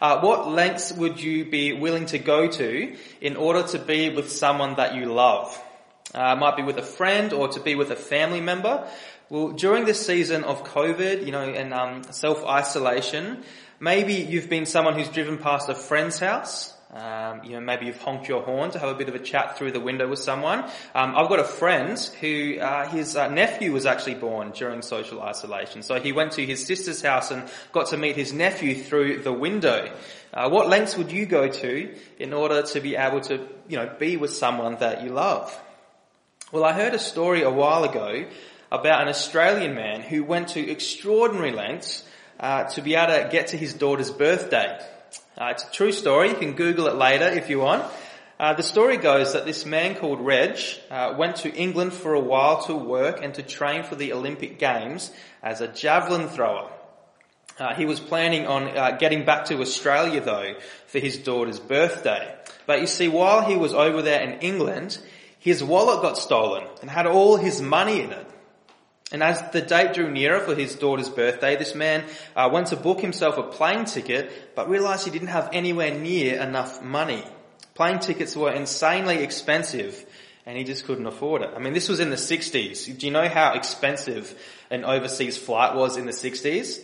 Uh, what lengths would you be willing to go to in order to be with someone that you love? Uh, might be with a friend or to be with a family member. Well, during this season of COVID, you know, and um, self-isolation, maybe you've been someone who's driven past a friend's house um, you know, maybe you've honked your horn to have a bit of a chat through the window with someone. Um, I've got a friend who uh, his uh, nephew was actually born during social isolation, so he went to his sister's house and got to meet his nephew through the window. Uh, what lengths would you go to in order to be able to, you know, be with someone that you love? Well, I heard a story a while ago about an Australian man who went to extraordinary lengths uh, to be able to get to his daughter's birthday. Uh, it's a true story. You can Google it later if you want. Uh, the story goes that this man called Reg uh, went to England for a while to work and to train for the Olympic Games as a javelin thrower. Uh, he was planning on uh, getting back to Australia though for his daughter's birthday. But you see, while he was over there in England, his wallet got stolen and had all his money in it. And as the date drew nearer for his daughter's birthday, this man uh, went to book himself a plane ticket, but realized he didn't have anywhere near enough money. Plane tickets were insanely expensive, and he just couldn't afford it. I mean, this was in the 60s. Do you know how expensive an overseas flight was in the 60s?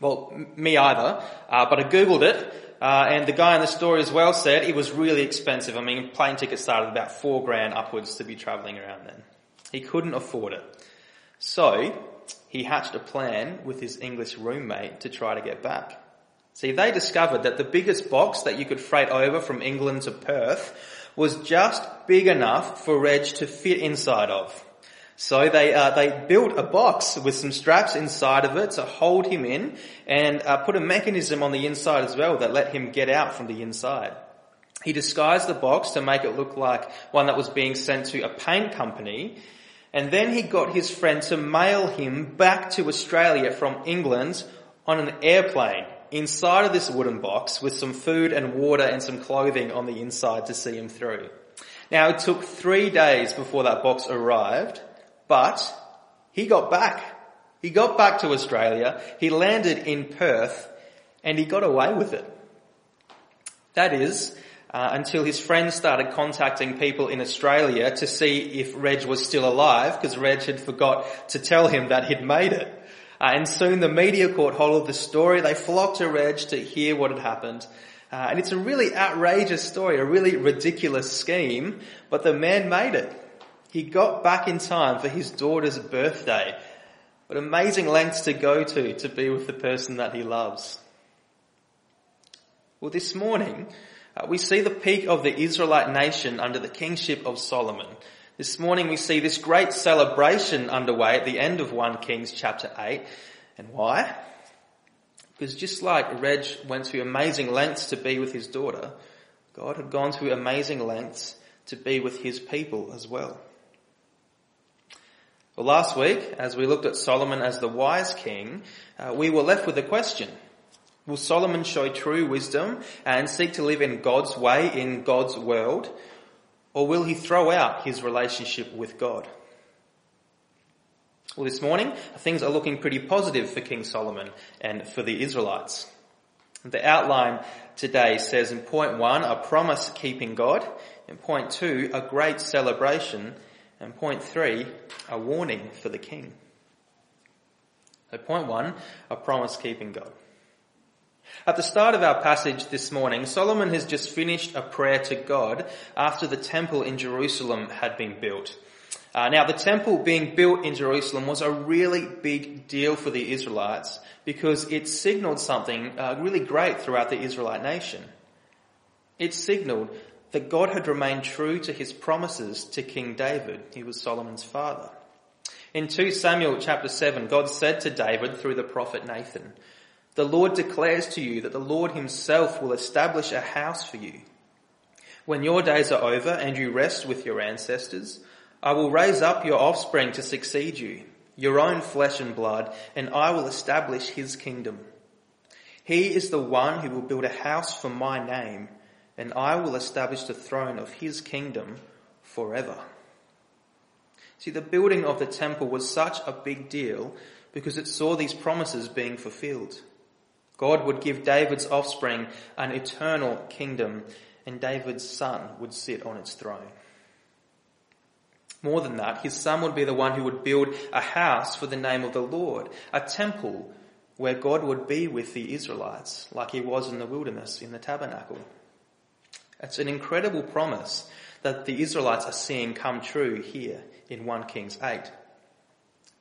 Well, me either, uh, but I googled it, uh, and the guy in the story as well said it was really expensive. I mean, plane tickets started about four grand upwards to be travelling around then. He couldn't afford it. So he hatched a plan with his English roommate to try to get back. See, they discovered that the biggest box that you could freight over from England to Perth was just big enough for Reg to fit inside of. So they uh, they built a box with some straps inside of it to hold him in, and uh, put a mechanism on the inside as well that let him get out from the inside. He disguised the box to make it look like one that was being sent to a paint company, and then he got his friend to mail him back to Australia from England on an airplane inside of this wooden box with some food and water and some clothing on the inside to see him through. Now it took three days before that box arrived, but he got back. He got back to Australia, he landed in Perth, and he got away with it. That is, uh, until his friends started contacting people in Australia to see if Reg was still alive, because Reg had forgot to tell him that he'd made it. Uh, and soon the media caught hold of the story. They flocked to Reg to hear what had happened. Uh, and it's a really outrageous story, a really ridiculous scheme, but the man made it. He got back in time for his daughter's birthday. But amazing lengths to go to to be with the person that he loves. Well, this morning, uh, we see the peak of the Israelite nation under the kingship of Solomon. This morning we see this great celebration underway at the end of 1 Kings chapter 8. And why? Because just like Reg went to amazing lengths to be with his daughter, God had gone to amazing lengths to be with his people as well. Well, last week, as we looked at Solomon as the wise king, uh, we were left with a question. Will Solomon show true wisdom and seek to live in God's way, in God's world? Or will he throw out his relationship with God? Well, this morning, things are looking pretty positive for King Solomon and for the Israelites. The outline today says in point one, a promise keeping God. In point two, a great celebration. And point three, a warning for the king. So point one, a promise keeping God. At the start of our passage this morning, Solomon has just finished a prayer to God after the temple in Jerusalem had been built. Uh, now, the temple being built in Jerusalem was a really big deal for the Israelites because it signaled something uh, really great throughout the Israelite nation. It signaled that God had remained true to his promises to King David. He was Solomon's father. In 2 Samuel chapter 7, God said to David through the prophet Nathan, the Lord declares to you that the Lord himself will establish a house for you. When your days are over and you rest with your ancestors, I will raise up your offspring to succeed you, your own flesh and blood, and I will establish his kingdom. He is the one who will build a house for my name, and I will establish the throne of his kingdom forever. See, the building of the temple was such a big deal because it saw these promises being fulfilled. God would give David's offspring an eternal kingdom, and David's son would sit on its throne. More than that, his son would be the one who would build a house for the name of the Lord, a temple where God would be with the Israelites, like he was in the wilderness in the tabernacle. It's an incredible promise that the Israelites are seeing come true here in 1 Kings 8.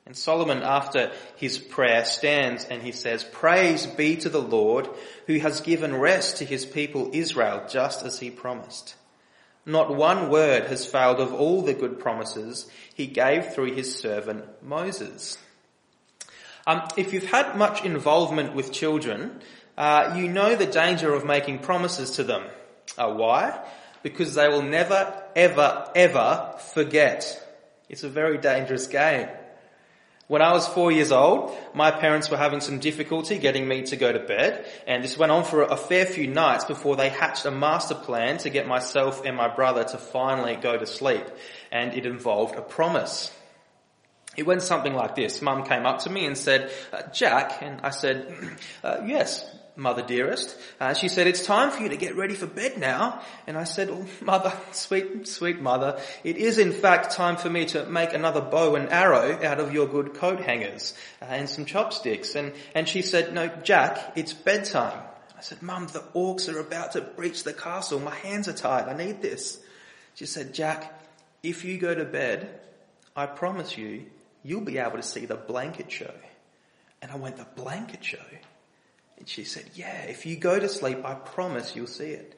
And Solomon, after his prayer, stands and he says, Praise be to the Lord who has given rest to his people Israel just as he promised. Not one word has failed of all the good promises he gave through his servant Moses. Um, if you've had much involvement with children, uh, you know the danger of making promises to them. Uh, why? Because they will never, ever, ever forget. It's a very dangerous game. When I was four years old, my parents were having some difficulty getting me to go to bed, and this went on for a fair few nights before they hatched a master plan to get myself and my brother to finally go to sleep, and it involved a promise. It went something like this. Mum came up to me and said, uh, Jack, and I said, uh, yes, mother dearest. Uh, she said, it's time for you to get ready for bed now. And I said, oh, mother, sweet, sweet mother, it is in fact time for me to make another bow and arrow out of your good coat hangers uh, and some chopsticks. And, and she said, no, Jack, it's bedtime. I said, mum, the orcs are about to breach the castle. My hands are tied. I need this. She said, Jack, if you go to bed, I promise you, you'll be able to see the blanket show. And I went, the blanket show? And she said, yeah, if you go to sleep, I promise you'll see it.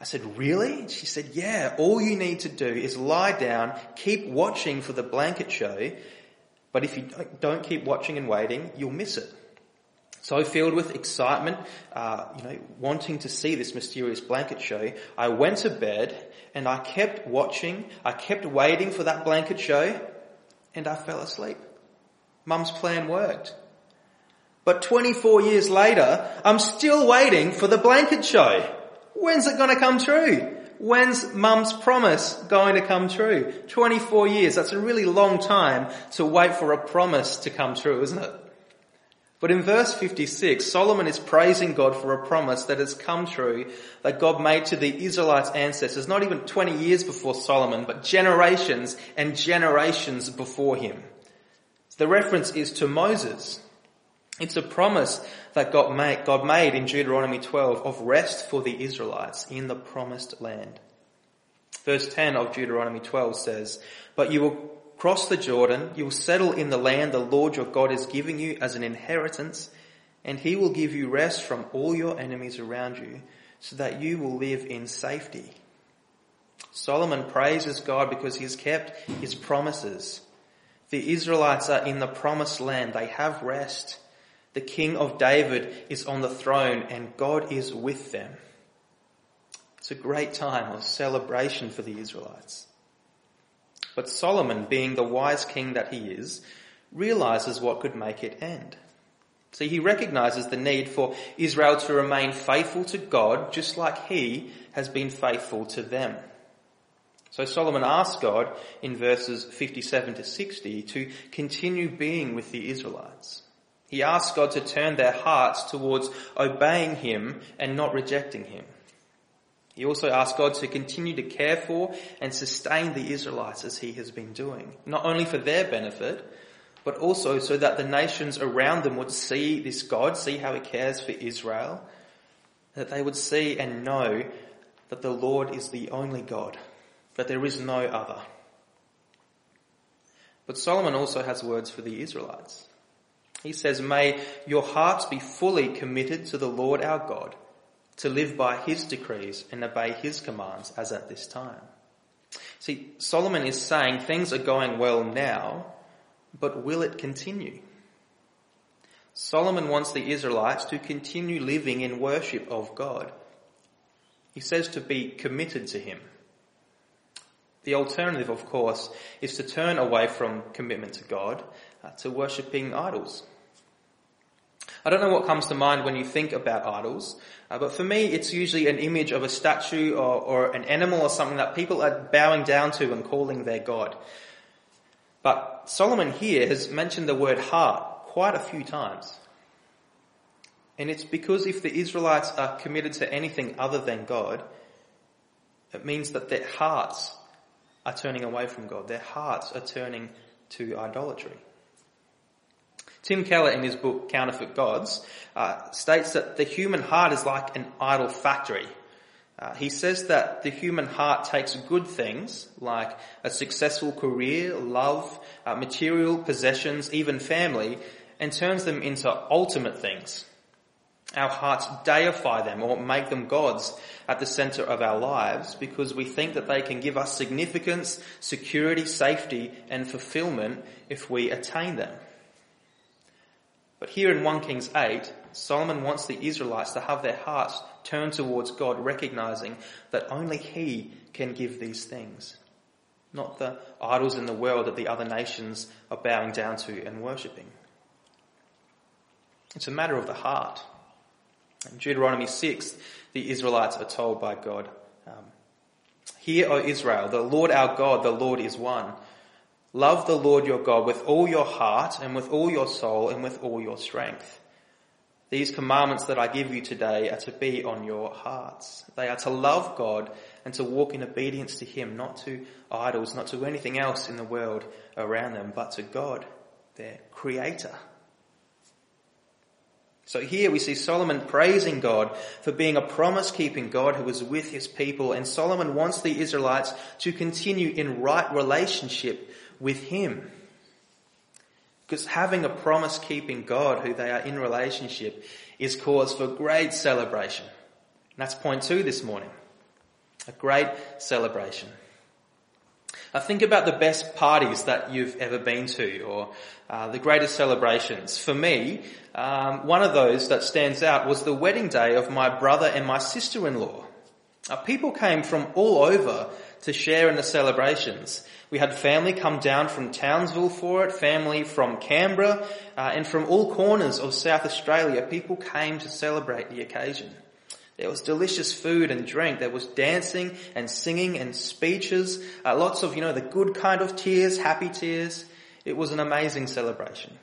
I said, really? She said, yeah, all you need to do is lie down, keep watching for the blanket show, but if you don't keep watching and waiting, you'll miss it. So filled with excitement, uh, you know, wanting to see this mysterious blanket show, I went to bed and I kept watching, I kept waiting for that blanket show, and I fell asleep. Mum's plan worked. But 24 years later, I'm still waiting for the blanket show. When's it going to come true? When's mum's promise going to come true? 24 years, that's a really long time to wait for a promise to come true, isn't it? But in verse 56, Solomon is praising God for a promise that has come true that God made to the Israelites' ancestors, not even 20 years before Solomon, but generations and generations before him. The reference is to Moses. It's a promise that God made, God made in Deuteronomy 12 of rest for the Israelites in the promised land. Verse 10 of Deuteronomy 12 says, But you will cross the Jordan, you will settle in the land the Lord your God is giving you as an inheritance, and he will give you rest from all your enemies around you, so that you will live in safety. Solomon praises God because he has kept his promises. The Israelites are in the promised land. They have rest. The king of David is on the throne and God is with them. It's a great time of celebration for the Israelites. But Solomon, being the wise king that he is, realizes what could make it end. See, he recognizes the need for Israel to remain faithful to God just like he has been faithful to them. So Solomon asks God in verses 57 to 60 to continue being with the Israelites. He asks God to turn their hearts towards obeying Him and not rejecting Him. He also asks God to continue to care for and sustain the Israelites as He has been doing, not only for their benefit, but also so that the nations around them would see this God, see how He cares for Israel, that they would see and know that the Lord is the only God, that there is no other. But Solomon also has words for the Israelites. He says, May your hearts be fully committed to the Lord our God, to live by his decrees and obey his commands as at this time. See, Solomon is saying things are going well now, but will it continue? Solomon wants the Israelites to continue living in worship of God. He says to be committed to him. The alternative, of course, is to turn away from commitment to God uh, to worshipping idols. I don't know what comes to mind when you think about idols, uh, but for me it's usually an image of a statue or, or an animal or something that people are bowing down to and calling their God. But Solomon here has mentioned the word heart quite a few times. And it's because if the Israelites are committed to anything other than God, it means that their hearts are turning away from God. Their hearts are turning to idolatry. Tim Keller, in his book Counterfeit Gods, uh, states that the human heart is like an idol factory. Uh, he says that the human heart takes good things like a successful career, love, uh, material possessions, even family, and turns them into ultimate things. Our hearts deify them or make them gods at the center of our lives because we think that they can give us significance, security, safety, and fulfillment if we attain them. But here in 1 Kings 8, Solomon wants the Israelites to have their hearts turned towards God, recognizing that only He can give these things, not the idols in the world that the other nations are bowing down to and worshipping. It's a matter of the heart. In Deuteronomy 6, the Israelites are told by God, um, Hear, O Israel, the Lord our God, the Lord is one. Love the Lord your God with all your heart and with all your soul and with all your strength. These commandments that I give you today are to be on your hearts. They are to love God and to walk in obedience to Him, not to idols, not to anything else in the world around them, but to God, their creator. So here we see Solomon praising God for being a promise keeping God who was with his people and Solomon wants the Israelites to continue in right relationship with him. Because having a promise keeping God who they are in relationship is cause for great celebration. And that's point two this morning. A great celebration. Now think about the best parties that you've ever been to or uh, the greatest celebrations. For me, um, one of those that stands out was the wedding day of my brother and my sister-in-law. Uh, people came from all over to share in the celebrations. We had family come down from Townsville for it, family from Canberra, uh, and from all corners of South Australia. People came to celebrate the occasion. There was delicious food and drink. There was dancing and singing and speeches. Uh, lots of, you know, the good kind of tears, happy tears. It was an amazing celebration.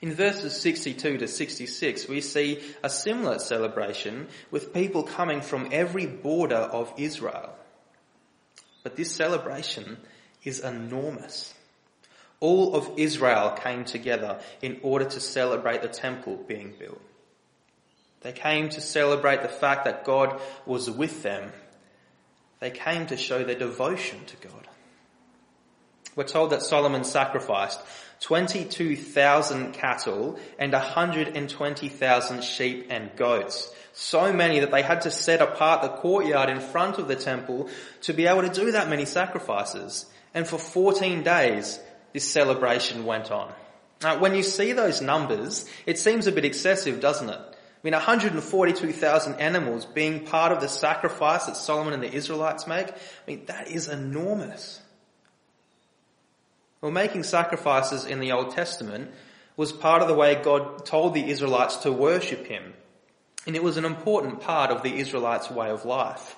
In verses 62 to 66, we see a similar celebration with people coming from every border of Israel. But this celebration is enormous. All of Israel came together in order to celebrate the temple being built. They came to celebrate the fact that God was with them. They came to show their devotion to God. We're told that Solomon sacrificed 22,000 cattle and 120,000 sheep and goats. So many that they had to set apart the courtyard in front of the temple to be able to do that many sacrifices. And for 14 days, this celebration went on. Now, when you see those numbers, it seems a bit excessive, doesn't it? I mean, 142,000 animals being part of the sacrifice that Solomon and the Israelites make, I mean, that is enormous. Well, making sacrifices in the Old Testament was part of the way God told the Israelites to worship Him. And it was an important part of the Israelites' way of life.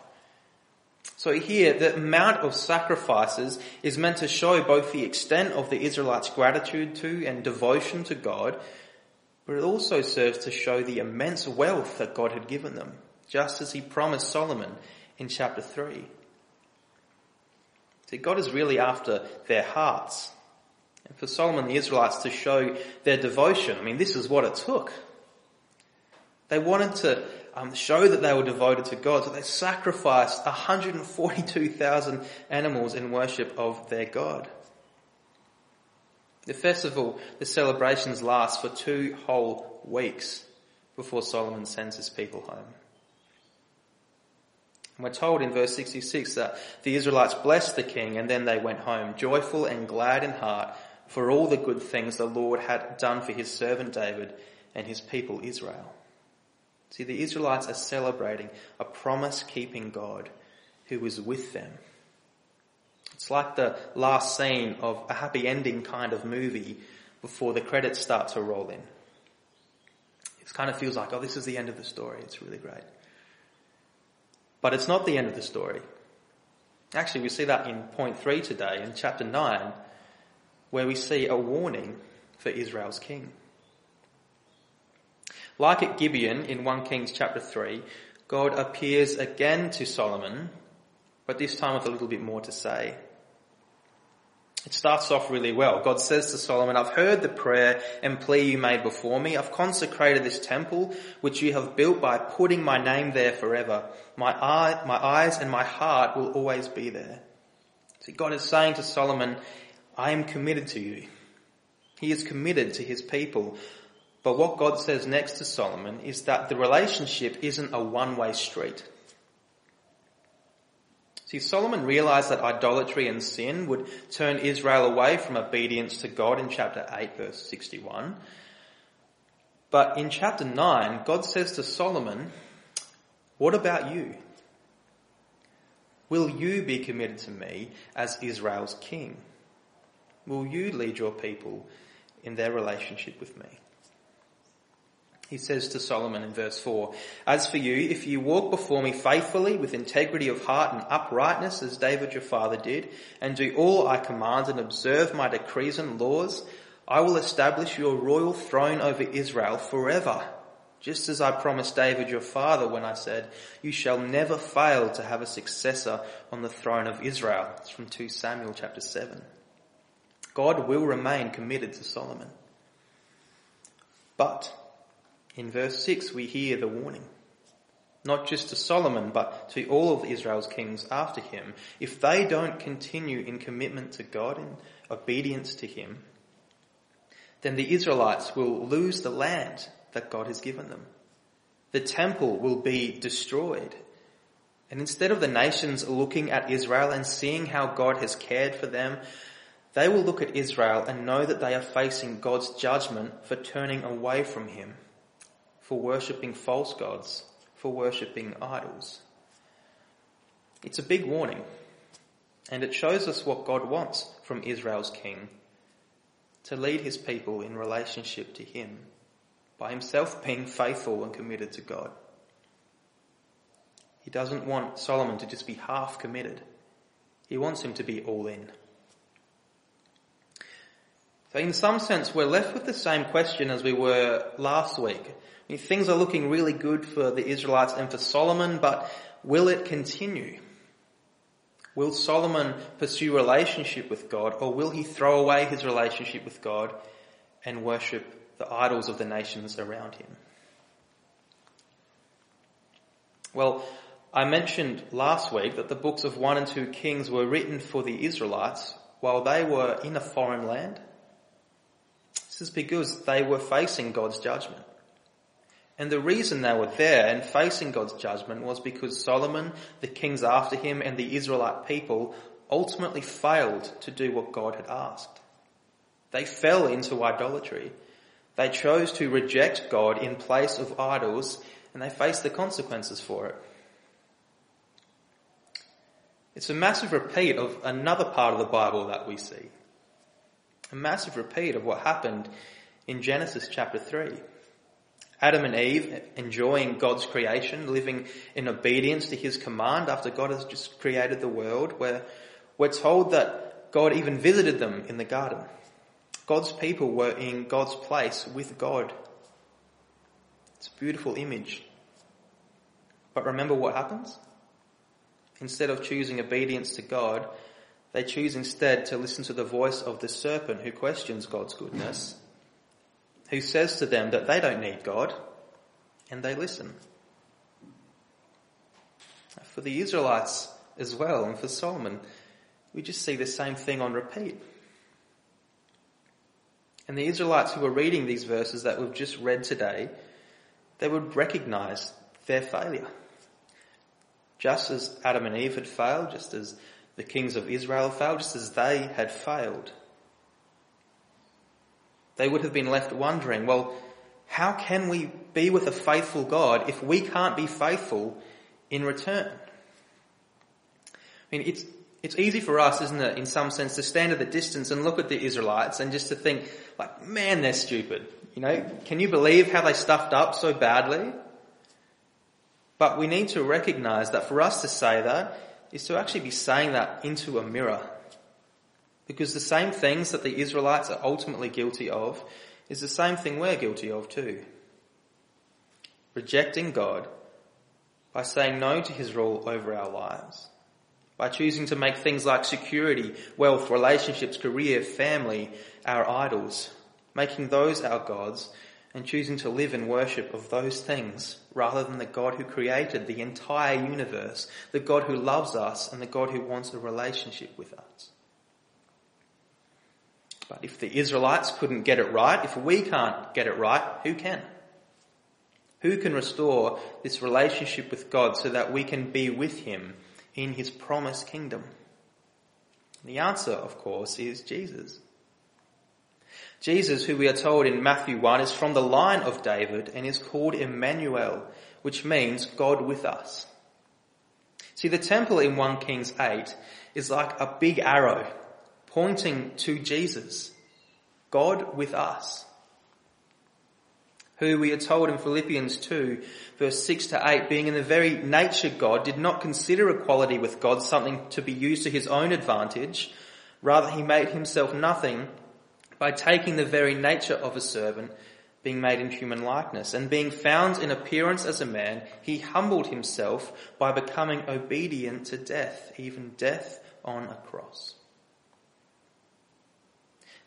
So here, the amount of sacrifices is meant to show both the extent of the Israelites' gratitude to and devotion to God, but it also serves to show the immense wealth that God had given them, just as he promised Solomon in chapter 3. See, God is really after their hearts. And for Solomon the Israelites to show their devotion, I mean, this is what it took. They wanted to um, show that they were devoted to God, so they sacrificed 142,000 animals in worship of their God. The festival, the celebrations last for two whole weeks before Solomon sends his people home. And we're told in verse 66 that the Israelites blessed the king and then they went home, joyful and glad in heart for all the good things the Lord had done for his servant David and his people Israel. See, the Israelites are celebrating a promise keeping God who was with them it's like the last scene of a happy ending kind of movie before the credits start to roll in. It kind of feels like, oh, this is the end of the story. It's really great. But it's not the end of the story. Actually, we see that in point three today, in chapter nine, where we see a warning for Israel's king. Like at Gibeon in 1 Kings chapter 3, God appears again to Solomon, but this time with a little bit more to say. It starts off really well. God says to Solomon, I've heard the prayer and plea you made before me. I've consecrated this temple which you have built by putting my name there forever. My, eye, my eyes and my heart will always be there. See, God is saying to Solomon, I am committed to you. He is committed to his people. But what God says next to Solomon is that the relationship isn't a one-way street. See, Solomon realized that idolatry and sin would turn Israel away from obedience to God in chapter 8 verse 61. But in chapter 9, God says to Solomon, what about you? Will you be committed to me as Israel's king? Will you lead your people in their relationship with me? He says to Solomon in verse 4, As for you, if you walk before me faithfully with integrity of heart and uprightness as David your father did, and do all I command and observe my decrees and laws, I will establish your royal throne over Israel forever, just as I promised David your father when I said, you shall never fail to have a successor on the throne of Israel. It's from 2 Samuel chapter 7. God will remain committed to Solomon. But in verse 6, we hear the warning. Not just to Solomon, but to all of Israel's kings after him. If they don't continue in commitment to God and obedience to him, then the Israelites will lose the land that God has given them. The temple will be destroyed. And instead of the nations looking at Israel and seeing how God has cared for them, they will look at Israel and know that they are facing God's judgment for turning away from him for worshipping false gods, for worshipping idols. It's a big warning, and it shows us what God wants from Israel's king to lead his people in relationship to him by himself being faithful and committed to God. He doesn't want Solomon to just be half committed. He wants him to be all in. So in some sense, we're left with the same question as we were last week. Things are looking really good for the Israelites and for Solomon, but will it continue? Will Solomon pursue relationship with God or will he throw away his relationship with God and worship the idols of the nations around him? Well, I mentioned last week that the books of 1 and 2 Kings were written for the Israelites while they were in a foreign land. This is because they were facing God's judgment. And the reason they were there and facing God's judgment was because Solomon, the kings after him, and the Israelite people ultimately failed to do what God had asked. They fell into idolatry. They chose to reject God in place of idols and they faced the consequences for it. It's a massive repeat of another part of the Bible that we see. A massive repeat of what happened in Genesis chapter 3. Adam and Eve enjoying God's creation, living in obedience to his command after God has just created the world, where we're told that God even visited them in the garden. God's people were in God's place with God. It's a beautiful image. But remember what happens? Instead of choosing obedience to God, they choose instead to listen to the voice of the serpent who questions God's goodness who says to them that they don't need God, and they listen. For the Israelites as well, and for Solomon, we just see the same thing on repeat. And the Israelites who were reading these verses that we've just read today, they would recognize their failure. Just as Adam and Eve had failed, just as the kings of Israel failed, just as they had failed. They would have been left wondering, well, how can we be with a faithful God if we can't be faithful in return? I mean, it's, it's easy for us, isn't it, in some sense, to stand at the distance and look at the Israelites and just to think, like, man, they're stupid. You know, can you believe how they stuffed up so badly? But we need to recognize that for us to say that is to actually be saying that into a mirror because the same things that the Israelites are ultimately guilty of is the same thing we're guilty of too. rejecting God by saying no to his rule over our lives, by choosing to make things like security, wealth, relationships, career, family our idols, making those our gods, and choosing to live in worship of those things rather than the God who created the entire universe, the God who loves us, and the God who wants a relationship with us. But if the Israelites couldn't get it right, if we can't get it right, who can? Who can restore this relationship with God so that we can be with Him in His promised kingdom? The answer, of course, is Jesus. Jesus, who we are told in Matthew 1, is from the line of David and is called Emmanuel, which means God with us. See, the temple in 1 Kings 8 is like a big arrow pointing to Jesus, God with us who we are told in Philippians 2 verse 6 to 8 being in the very nature God did not consider equality with God something to be used to his own advantage. Rather he made himself nothing by taking the very nature of a servant, being made in human likeness, and being found in appearance as a man, he humbled himself by becoming obedient to death, even death on a cross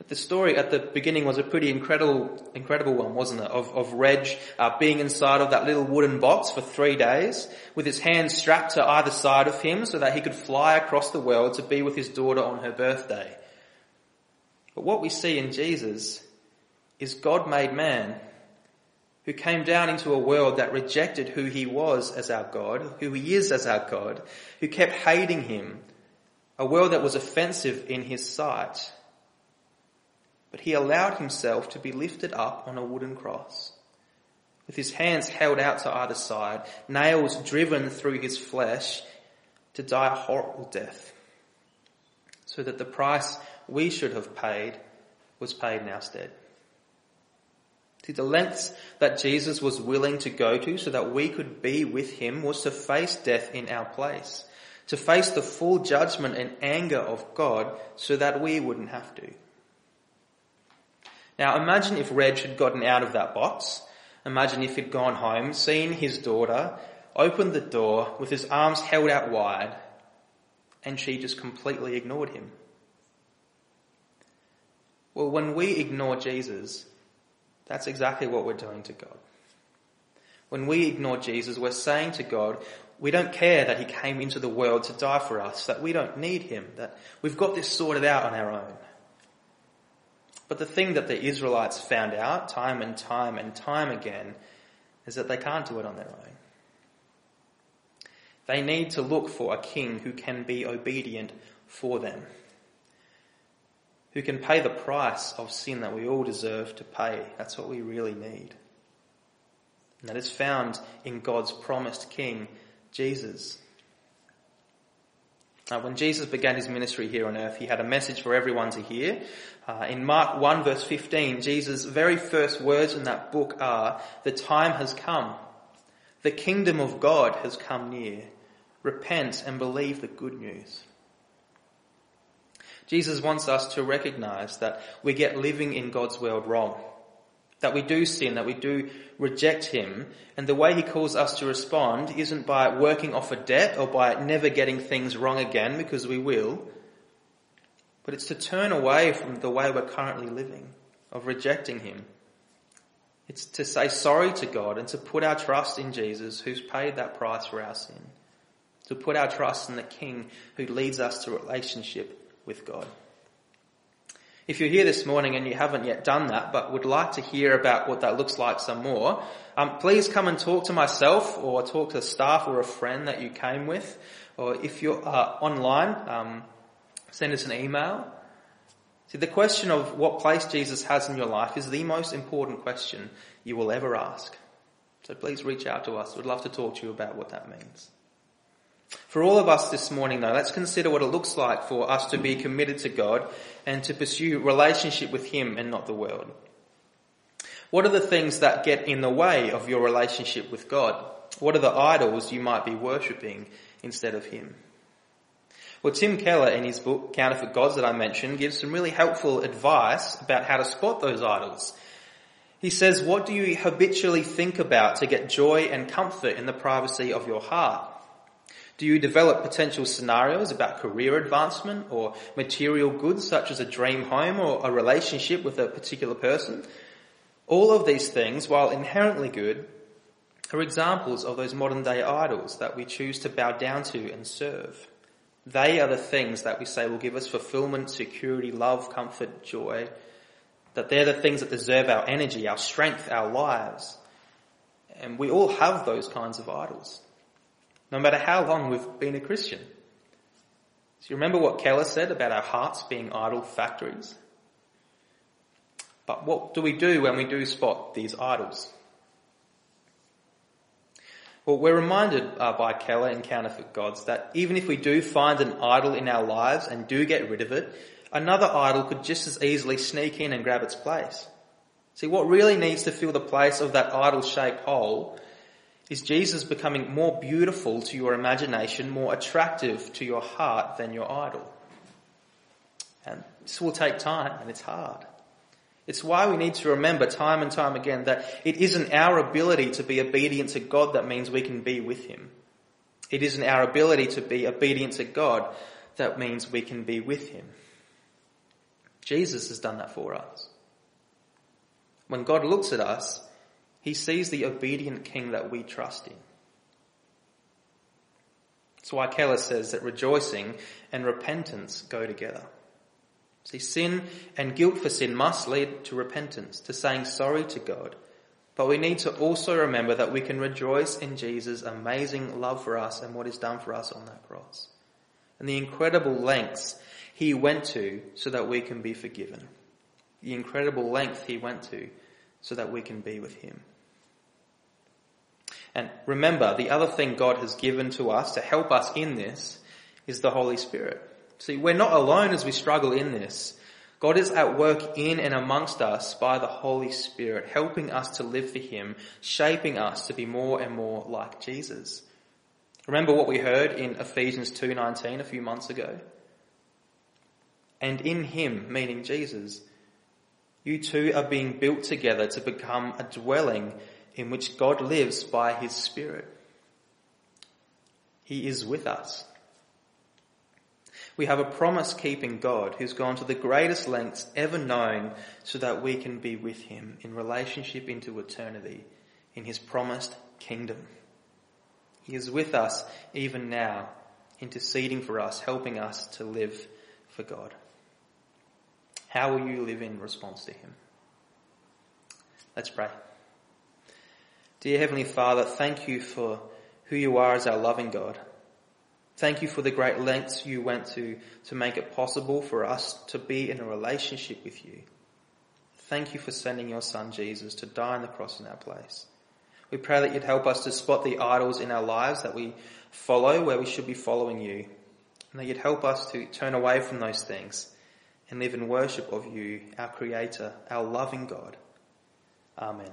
the story at the beginning was a pretty incredible, incredible one, wasn't it? Of, of Reg uh, being inside of that little wooden box for three days with his hands strapped to either side of him so that he could fly across the world to be with his daughter on her birthday. But what we see in Jesus is God made man who came down into a world that rejected who he was as our God, who he is as our God, who kept hating him, a world that was offensive in his sight but he allowed himself to be lifted up on a wooden cross, with his hands held out to either side, nails driven through his flesh to die a horrible death, so that the price we should have paid was paid in our stead. See, the lengths that Jesus was willing to go to so that we could be with him was to face death in our place, to face the full judgment and anger of God so that we wouldn't have to. Now imagine if Reg had gotten out of that box. Imagine if he'd gone home, seen his daughter, opened the door with his arms held out wide, and she just completely ignored him. Well, when we ignore Jesus, that's exactly what we're doing to God. When we ignore Jesus, we're saying to God, we don't care that he came into the world to die for us, that we don't need him, that we've got this sorted out on our own. But the thing that the Israelites found out time and time and time again is that they can't do it on their own. They need to look for a king who can be obedient for them, who can pay the price of sin that we all deserve to pay. That's what we really need. And that is found in God's promised king, Jesus. Uh, when Jesus began his ministry here on earth, he had a message for everyone to hear. Uh, in Mark 1 verse 15, Jesus' very first words in that book are, the time has come. The kingdom of God has come near. Repent and believe the good news. Jesus wants us to recognize that we get living in God's world wrong that we do sin, that we do reject Him, and the way He calls us to respond isn't by working off a debt or by never getting things wrong again, because we will, but it's to turn away from the way we're currently living, of rejecting Him. It's to say sorry to God and to put our trust in Jesus who's paid that price for our sin. To put our trust in the King who leads us to relationship with God. If you're here this morning and you haven't yet done that, but would like to hear about what that looks like some more, um, please come and talk to myself or talk to staff or a friend that you came with. Or if you're uh, online, um, send us an email. See, the question of what place Jesus has in your life is the most important question you will ever ask. So please reach out to us. We'd love to talk to you about what that means. For all of us this morning though, let's consider what it looks like for us to be committed to God and to pursue relationship with Him and not the world. What are the things that get in the way of your relationship with God? What are the idols you might be worshipping instead of Him? Well, Tim Keller in his book, Counterfeit Gods that I mentioned, gives some really helpful advice about how to spot those idols. He says, what do you habitually think about to get joy and comfort in the privacy of your heart? Do you develop potential scenarios about career advancement or material goods such as a dream home or a relationship with a particular person? All of these things, while inherently good, are examples of those modern day idols that we choose to bow down to and serve. They are the things that we say will give us fulfillment, security, love, comfort, joy. That they're the things that deserve our energy, our strength, our lives. And we all have those kinds of idols no matter how long we've been a Christian. Do you remember what Keller said about our hearts being idol factories? But what do we do when we do spot these idols? Well, we're reminded uh, by Keller in Counterfeit Gods that even if we do find an idol in our lives and do get rid of it, another idol could just as easily sneak in and grab its place. See, what really needs to fill the place of that idol shaped hole is Jesus becoming more beautiful to your imagination, more attractive to your heart than your idol? And this will take time and it's hard. It's why we need to remember time and time again that it isn't our ability to be obedient to God that means we can be with Him. It isn't our ability to be obedient to God that means we can be with Him. Jesus has done that for us. When God looks at us, he sees the obedient king that we trust in. That's why Keller says that rejoicing and repentance go together. See, sin and guilt for sin must lead to repentance, to saying sorry to God. But we need to also remember that we can rejoice in Jesus' amazing love for us and what is done for us on that cross. And the incredible lengths he went to so that we can be forgiven. The incredible length he went to so that we can be with him. And remember, the other thing God has given to us to help us in this is the Holy Spirit. See, we're not alone as we struggle in this. God is at work in and amongst us by the Holy Spirit, helping us to live for Him, shaping us to be more and more like Jesus. Remember what we heard in Ephesians 2.19 a few months ago? And in Him, meaning Jesus, you too are being built together to become a dwelling in which God lives by his Spirit. He is with us. We have a promise keeping God who's gone to the greatest lengths ever known so that we can be with him in relationship into eternity in his promised kingdom. He is with us even now, interceding for us, helping us to live for God. How will you live in response to him? Let's pray. Dear Heavenly Father, thank you for who you are as our loving God. Thank you for the great lengths you went to to make it possible for us to be in a relationship with you. Thank you for sending your son Jesus to die on the cross in our place. We pray that you'd help us to spot the idols in our lives that we follow where we should be following you. And that you'd help us to turn away from those things and live in worship of you, our creator, our loving God. Amen.